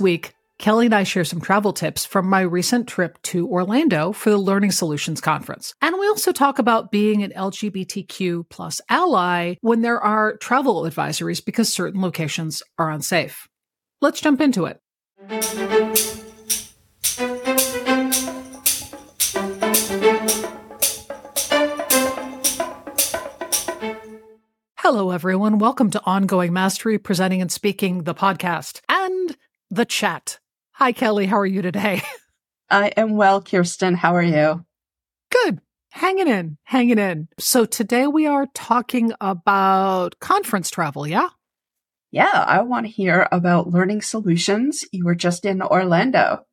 Week, Kellie and I share some travel tips from my recent trip to Orlando for the Learning Solutions Conference. And we also talk about being an LGBTQ plus ally when there are travel advisories because certain locations are unsafe. Let's jump into it. Hello, everyone. Welcome to Ongoing Mastery, presenting and speaking the podcast the chat. Hi, Kellie. How are you today? I am well, Kirsten. How are you? Good. Hanging in, hanging in. So today we are talking about conference travel, yeah? Yeah, I want to hear about learning solutions. You were just in Orlando.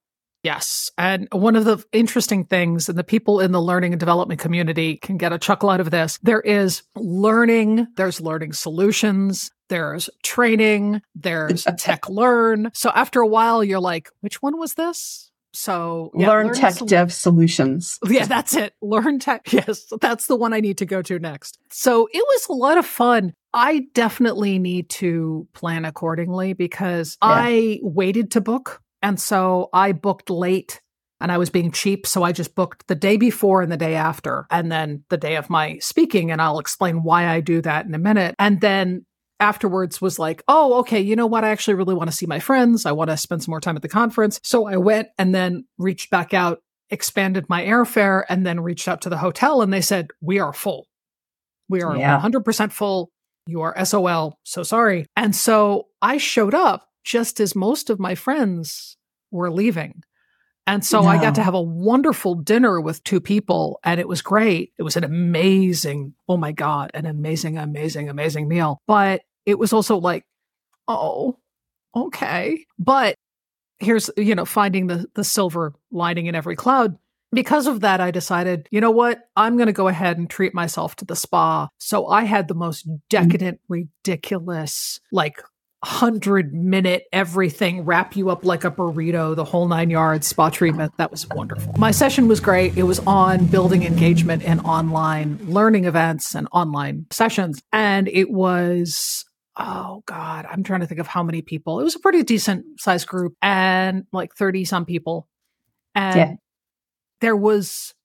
Yes. And one of the interesting things, and the people in the learning and development community can get a chuckle out of this, there is learning, there's learning solutions, there's training, there's tech learn. So after a while, you're like, which one was this? So yeah, learn, learn tech sol- dev solutions. Yeah, that's it. Learn tech. Yes, that's the one I need to go to next. So it was a lot of fun. I definitely need to plan accordingly because yeah. I waited to book. And so I booked late and I was being cheap. So I just booked the day before and the day after, and then the day of my speaking. And I'll explain why I do that in a minute. And then afterwards was like, oh, okay, you know what? I actually really want to see my friends. I want to spend some more time at the conference. So I went and then reached back out, expanded my airfare, and then reached out to the hotel and they said, we are full. We are yeah. 100% full. You are SOL. So sorry. And so I showed up just as most of my friends were leaving. And so no. I got to have a wonderful dinner with two people and it was great. It was an amazing, oh my God, an amazing, amazing, amazing meal. But it was also like, oh, okay. But here's, you know, finding the, the silver lining in every cloud. Because of that, I decided, you know what? I'm going to go ahead and treat myself to the spa. So I had the most mm. decadent, ridiculous, like hundred minute everything, wrap you up like a burrito, the whole nine yards spa treatment. That was wonderful. My session was great. It was on building engagement and online learning events and online sessions. And it was oh god i'm trying to think of how many people it was a pretty decent sized group and like 30 some people and yeah. there was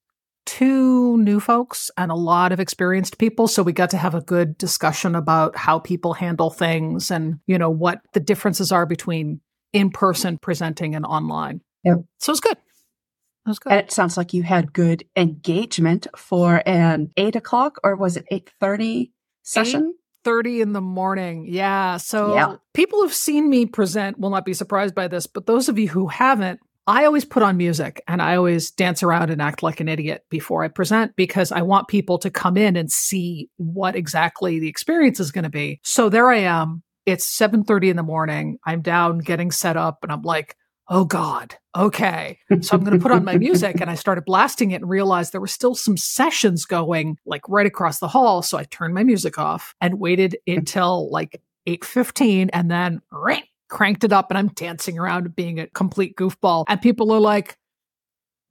two new folks and a lot of experienced people. So we got to have a good discussion about how people handle things and, you know, what the differences are between in person presenting and online. Yep. So it was good. It was good. And it sounds like you had good engagement for an eight o'clock or was it eight thirty session? 30 in the morning. Yeah. So yeah. people who've seen me present will not be surprised by this, but those of you who haven't, I always put on music and I always dance around and act like an idiot before I present because I want people to come in and see what exactly the experience is going to be. So there I am. It's 7:30 in the morning. I'm down getting set up and I'm like, "Oh god. Okay." So I'm going to put on my music and I started blasting it and realized there were still some sessions going like right across the hall, so I turned my music off and waited until like 8:15 and then ring cranked it up and I'm dancing around being a complete goofball. And people are like,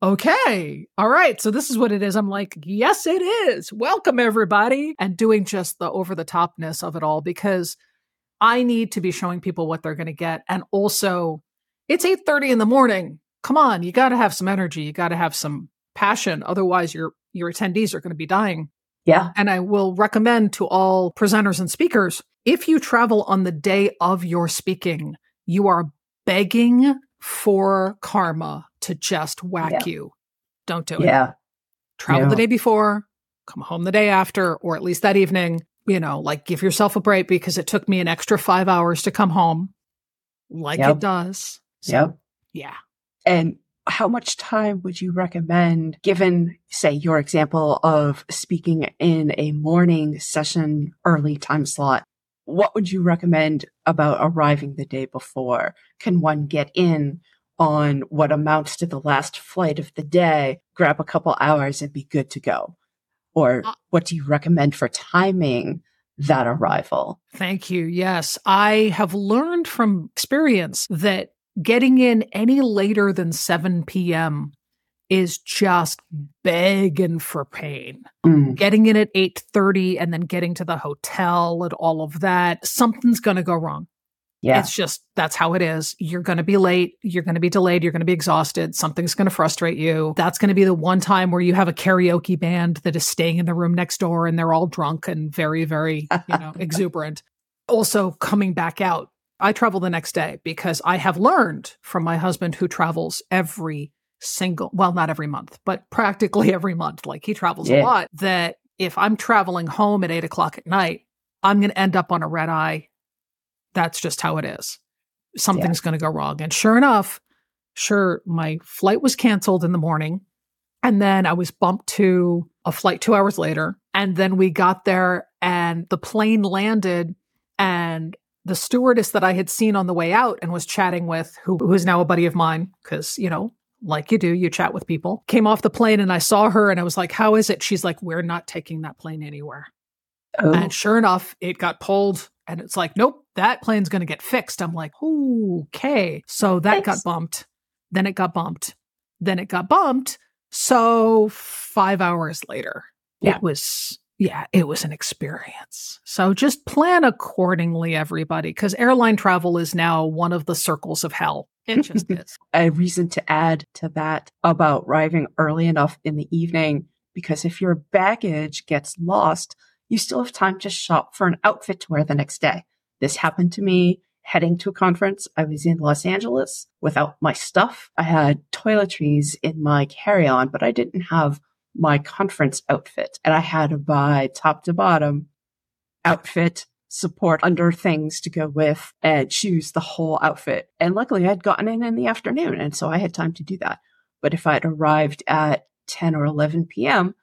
okay, all right, so this is what it is. I'm like, yes, it is. Welcome, everybody. And doing just the over the topness of it all because I need to be showing people what they're going to get. And also, it's 8.30 in the morning. Come on, you got to have some energy. You got to have some passion. Otherwise, your your attendees are going to be dying. Yeah. And I will recommend to all presenters and speakers if you travel on the day of your speaking, you are begging for karma to just whack yeah. you. Don't do it. Yeah. Travel the day before, come home the day after, or at least that evening. You know, like give yourself a break because it took me an extra five hours to come home, like yep. it does. So, yep. Yeah. And how much time would you recommend given say your example of speaking in a morning session early time slot what would you recommend about arriving the day before? Can one get in on what amounts to the last flight of the day grab a couple hours and be good to go? Or uh, what do you recommend for timing that arrival? Thank you. Yes i have learned from experience that getting in any later than 7 p.m. is just begging for pain. Mm. Getting in at 8:30 and then getting to the hotel and all of that, something's going to go wrong. Yeah. It's just that's how it is. You're going to be late. You're going to be delayed. You're going to be exhausted. Something's going to frustrate you. That's going to be the one time where you have a karaoke band that is staying in the room next door and they're all drunk and very, very, you know, exuberant. Also, coming back out, I travel the next day because I have learned from my husband who travels every single, well, not every month, but practically every month. Like he travels Yeah. a lot that if I'm traveling home at eight o'clock at night, I'm going to end up on a red eye. That's just how it is. Something's going to go wrong. And sure enough, sure, my flight was canceled in the morning. And then I was bumped to a flight two hours later. And then we got there and the plane landed and the stewardess that I had seen on the way out and was chatting with, who, who is now a buddy of mine, because, you know, like you do, you chat with people, came off the plane and I saw her and I was like, How is it? She's like, We're not taking that plane anywhere. Oh, And sure enough, it got pulled and it's like, Nope, that plane's going to get fixed. I'm like, Okay. So that Thanks. got bumped. Then it got bumped. Then it got bumped. So five hours later, Yeah. it was, yeah, it was an experience. So just plan accordingly, everybody, because airline travel is now one of the circles of hell. It just is. a reason to add to that about arriving early enough in the evening because if your baggage gets lost, you still have time to shop for an outfit to wear the next day. This happened to me heading to a conference. I was in Los Angeles without my stuff. I had toiletries in my carry on, but I didn't have my conference outfit and I had to buy top to bottom outfit support under things to go with and choose the whole outfit. And luckily I'd gotten in in the afternoon. And so I had time to do that. But if I'd arrived at 10 or 11 PM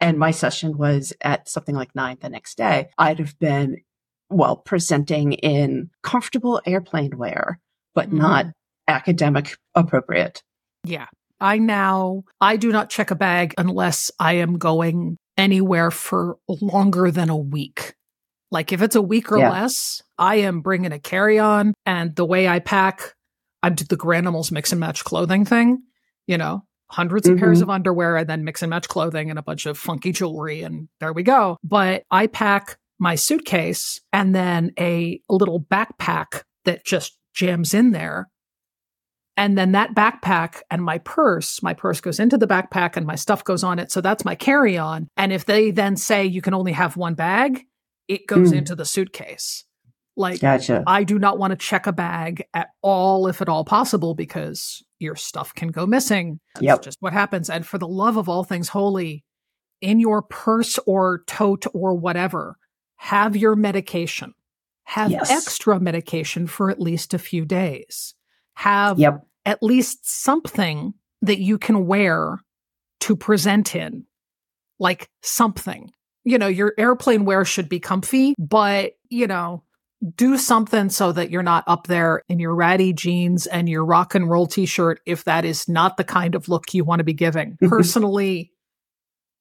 and my session was at something like nine the next day, I'd have been, well, presenting in comfortable airplane wear, but Mhm. not academic appropriate. Yeah. I now, I do not check a bag unless I am going anywhere for longer than a week. Like if it's a week or Yeah. less, I am bringing a carry on and the way I pack, I do the Garanimals mix and match clothing thing, you know, hundreds of pairs Mhm. of underwear and then mix and match clothing and a bunch of funky jewelry. And there we go. But I pack my suitcase and then a little backpack that just jams in there and then that backpack and my purse, my purse goes into the backpack and my stuff goes on it. So that's my carry on. And if they then say you can only have one bag, it goes Mm. into the suitcase. Like, Gotcha. I do not want to check a bag at all, if at all possible, because your stuff can go missing. That's Yep. just what happens. And for the love of all things holy, in your purse or tote or whatever, have your medication. Have Yes. extra medication for at least a few days. Have Yep. At least something that you can wear to present in, like something. You know, your airplane wear should be comfy, but, you know, do something so that you're not up there in your ratty jeans and your rock and roll t shirt if that is not the kind of look you want to be giving. Mm-hmm. Personally,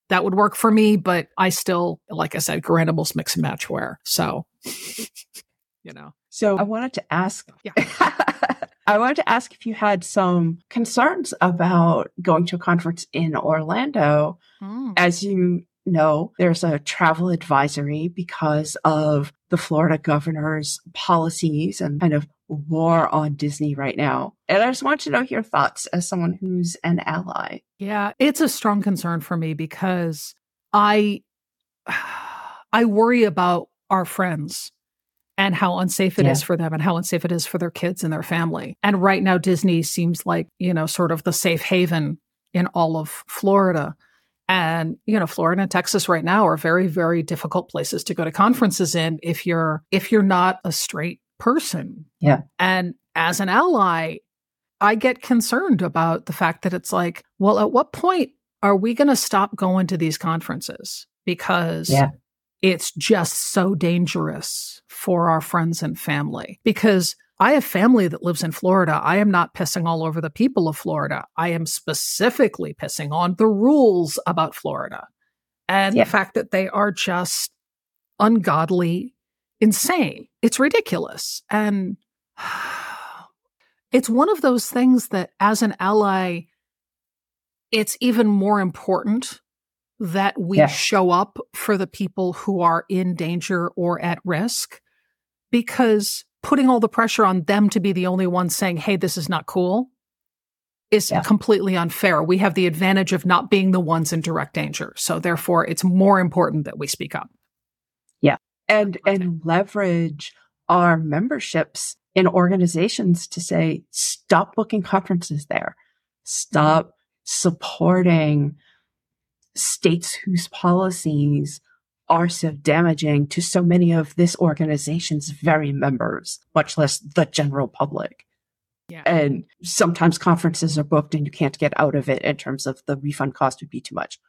that would work for me, but I still, like I said, Garanimals mix and match wear. So, you know, So I wanted to ask, Yeah. I wanted to ask if you had some concerns about going to a conference in Orlando. Hmm. As you know, there's a travel advisory because of the Florida governor's policies and kind of war on Disney right now. And I just want to know your thoughts as someone who's an ally. Yeah, it's a strong concern for me because I I worry about our friends and how unsafe it is Yeah. for them and how unsafe it is for their kids and their family. And right now Disney seems like, you know, sort of the safe haven in all of Florida. And, you know, Florida and Texas right now are very, very difficult places to go to conferences in if you're if you're not a straight person. Yeah. And as an ally, I get concerned about the fact that it's like, well, at what point are we going to stop going to these conferences? Because Yeah. It's just so dangerous for our friends and family. Because I have family that lives in Florida. I am not pissing all over the people of Florida. I am specifically pissing on the rules about Florida and Yeah. the fact that they are just ungodly insane. It's ridiculous. And it's one of those things that as an ally, it's even more important that we Yeah. show up for the people who are in danger or at risk because putting all the pressure on them to be the only ones saying, Hey, this is not cool is yeah. completely unfair. We have the advantage of not being the ones in direct danger. So therefore it's more important that we speak up. Yeah. And, and leverage our memberships in organizations to say, stop booking conferences there. Stop mm-hmm. supporting states whose policies are so damaging to so many of this organization's very members, much less the general public. Yeah. And sometimes conferences are booked and you can't get out of it in terms of the refund cost would be too much.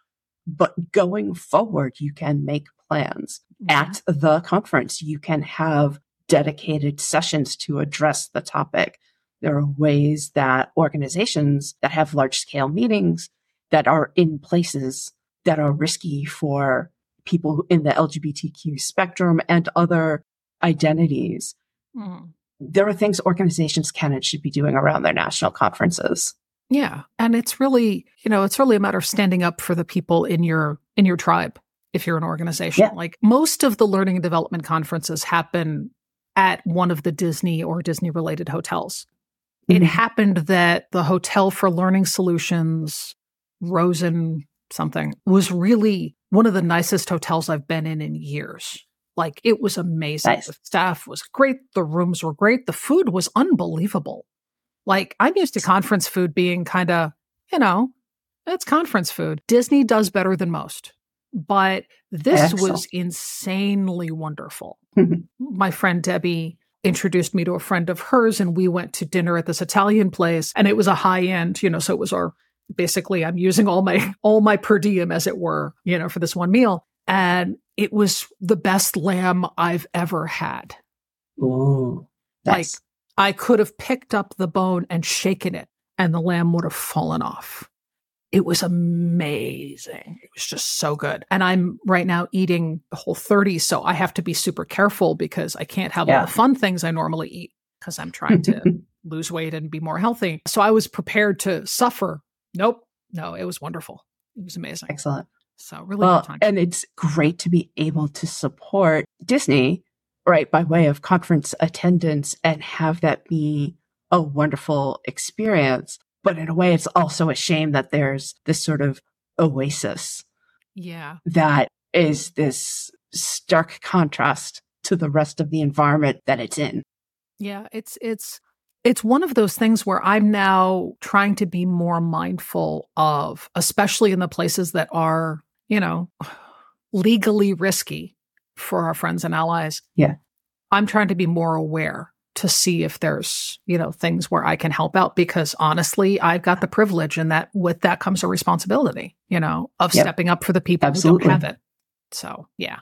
But going forward, you can make plans yeah. at the conference. You can have dedicated sessions to address the topic. There are ways that organizations that have large scale meetings that are in places that are risky for people in the LGBTQ spectrum and other identities. Mm there are things organizations can and should be doing around their national conferences. Yeah. And it's really, you know, it's really a matter of standing up for the people in your in your tribe if you're an organization. Yeah. Like most of the learning and development conferences happen at one of the Disney or Disney related hotels. Mm-hmm. It happened that the Hotel for Learning Solutions, Rosen something, was really one of the nicest hotels I've been in in years. Like it was amazing. Nice. The staff was great. The rooms were great. The food was unbelievable. Like I'm used to conference food being kind of, you know, it's conference food. Disney does better than most. But this Excellent. was insanely wonderful. Mm-hmm. My friend Debbie introduced me to a friend of hers and we went to dinner at this Italian place and it was a high end, you know, so it was our basically I'm using all my all my per diem as it were, you know, for this one meal. And it was the best lamb I've ever had. Ooh, like I could have picked up the bone and shaken it and the lamb would have fallen off. It was amazing. It was just so good. And I'm right now eating the whole 30. So I have to be super careful because I can't have yeah. all the fun things I normally eat because I'm trying to lose weight and be more healthy. So I was prepared to suffer. Nope. No, it was wonderful. It was amazing. Excellent. So really well, And it's great to be able to support Disney, right, by way of conference attendance and have that be a wonderful experience. But in a way, it's also a shame that there's this sort of oasis. Yeah. That is this stark contrast to the rest of the environment that it's in. Yeah, it's it's it's one of those things where I'm now trying to be more mindful of, especially in the places that are you know, legally risky for our friends and allies. Yeah. I'm trying to be more aware to see if there's, you know, things where I can help out because honestly, I've got the privilege and that with that comes a responsibility, you know, of yep. stepping up for the people Absolutely. who don't have it. So, yeah.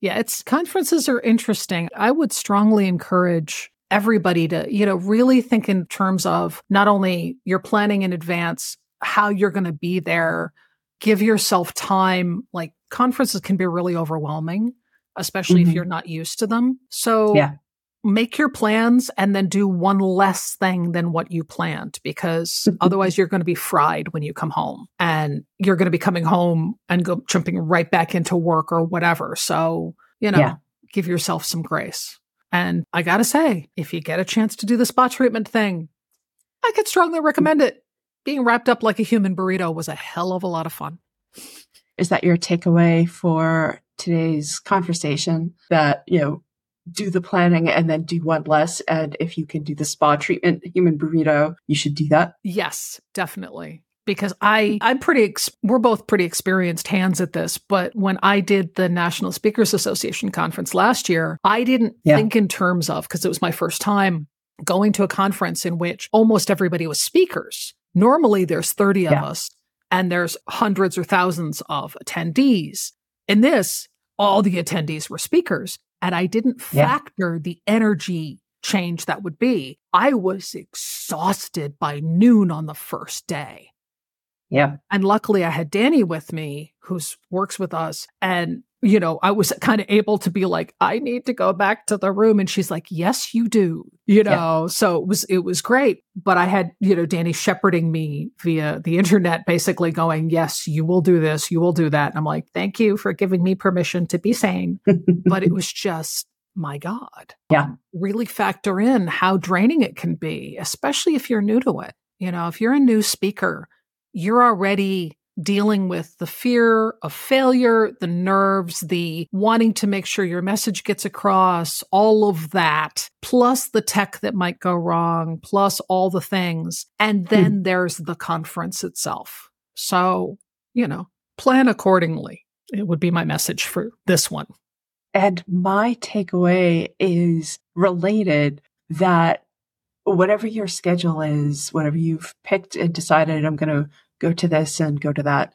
Yeah, it's conferences are interesting. I would strongly encourage everybody to, you know, really think in terms of not only your planning in advance, how you're going to be there, give yourself time. Like conferences can be really overwhelming, especially mm-hmm. if you're not used to them. So yeah. make your plans and then do one less thing than what you planned because otherwise you're going to be fried when you come home and you're going to be coming home and go jumping right back into work or whatever. So, you know, yeah. give yourself some grace. And I got to say, if you get a chance to do the spa treatment thing, I could strongly recommend it being wrapped up like a human burrito was a hell of a lot of fun. Is that your takeaway for today's conversation? That, you know, do the planning and then do one less. And if you can do the spa treatment, human burrito, you should do that. Yes, definitely. Because I, I'm pretty, ex- we're both pretty experienced hands at this. But when I did the National Speakers Association conference last year, I didn't yeah. think in terms of, because it was my first time going to a conference in which almost everybody was speakers. Normally there's 30 yeah. of us and there's hundreds or thousands of attendees. In this, all the attendees were speakers and I didn't factor yeah. the energy change that would be. I was exhausted by noon on the first day. Yeah. And luckily I had Danny with me who works with us and you know, I was kind of able to be like, I need to go back to the room. And she's like, yes, you do, you know, yeah. so it was, it was great. But I had, you know, Danny shepherding me via the internet, basically going, yes, you will do this, you will do that. And I'm like, thank you for giving me permission to be sane. but it was just, my God. Yeah. Really factor in how draining it can be, especially if you're new to it. You know, if you're a new speaker, you're already dealing with the fear of failure, the nerves, the wanting to make sure your message gets across, all of that, plus the tech that might go wrong, plus all the things. And then mm. there's the conference itself. So, you know, plan accordingly. It would be my message for this one. And my takeaway is related that whatever your schedule is, whatever you've picked and decided, I'm going to go to this and go to that.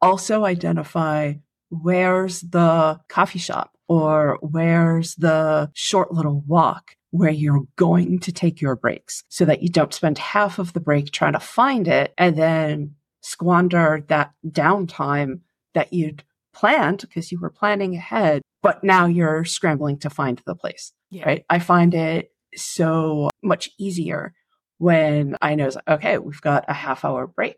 Also identify where's the coffee shop or where's the short little walk where you're going to take your breaks so that you don't spend half of the break trying to find it and then squander that downtime that you'd planned because you were planning ahead, but now you're scrambling to find the place. Yeah. Right. I find it so much easier when I know, okay, we've got a half hour break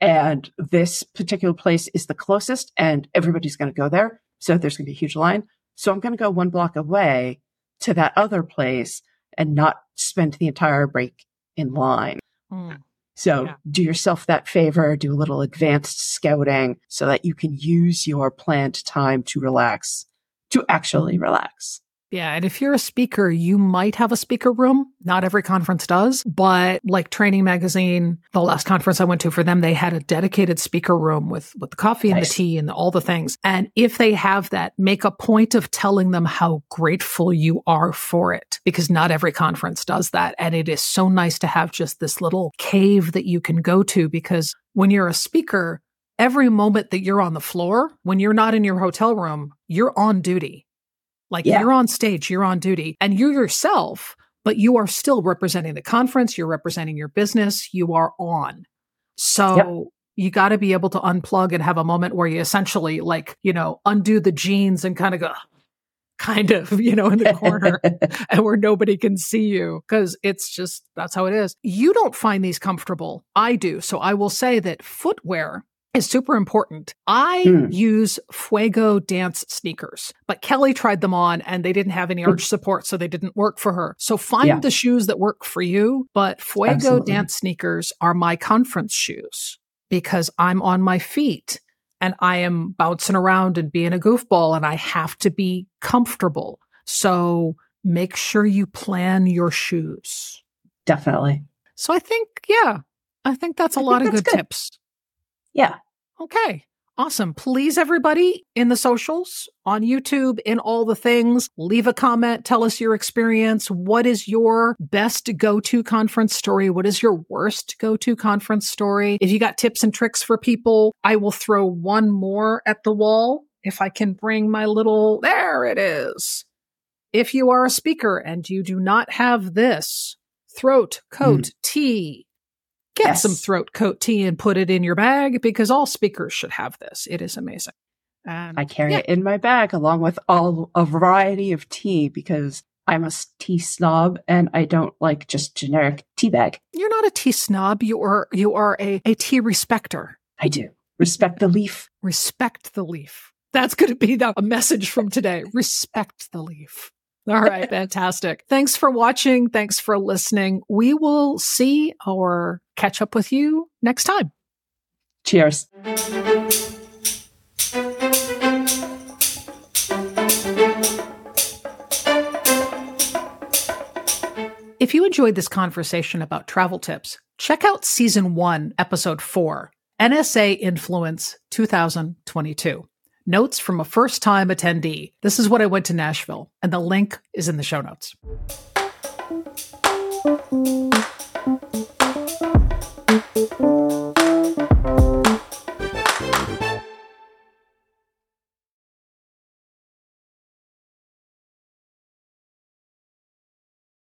and this particular place is the closest and everybody's going to go there. So there's going to be a huge line. So I'm going to go one block away to that other place and not spend the entire break in line. Mm. So yeah. do yourself that favor, do a little advanced scouting so that you can use your planned time to relax, to actually relax. Yeah. And if you're a speaker, you might have a speaker room. Not every conference does, but like Training Magazine, the last conference I went to for them, they had a dedicated speaker room with, with the coffee and the tea and all the things. And if they have that, make a point of telling them how grateful you are for it because not every conference does that. And it is so nice to have just this little cave that you can go to because when you're a speaker, every moment that you're on the floor, when you're not in your hotel room, you're on duty like yeah. you're on stage, you're on duty, and you yourself, but you are still representing the conference, you're representing your business, you are on. So yep. you got to be able to unplug and have a moment where you essentially like, you know, undo the jeans and kind of go, kind of, you know, in the corner and where nobody can see you because it's just that's how it is. You don't find these comfortable. I do. So I will say that footwear is super important. I mm. use Fuego dance sneakers, but Kellie tried them on and they didn't have any arch support, so they didn't work for her. So find yeah. the shoes that work for you. But Fuego Absolutely. dance sneakers are my conference shoes because I'm on my feet and I am bouncing around and being a goofball and I have to be comfortable. So make sure you plan your shoes. Definitely. So I think, yeah, I think that's a I lot of good, good tips. Yeah. Okay. Awesome. Please, everybody in the socials, on YouTube, in all the things, leave a comment. Tell us your experience. What is your best go to conference story? What is your worst go to conference story? If you got tips and tricks for people, I will throw one more at the wall. If I can bring my little, there it is. If you are a speaker and you do not have this throat, coat, mm. tea, Get yes. some throat coat tea and put it in your bag because all speakers should have this. It is amazing. Um, I carry yeah. it in my bag along with all a variety of tea because I'm a tea snob and I don't like just generic tea bag. You're not a tea snob. You are you are a, a tea respecter. I do. Respect the leaf. Respect the leaf. That's going to be the, a message from today. Respect the leaf. All right, fantastic. Thanks for watching. Thanks for listening. We will see or catch up with you next time. Cheers. If you enjoyed this conversation about travel tips, check out season one, episode four NSA Influence 2022. Notes from a first time attendee. This is what I went to Nashville, and the link is in the show notes.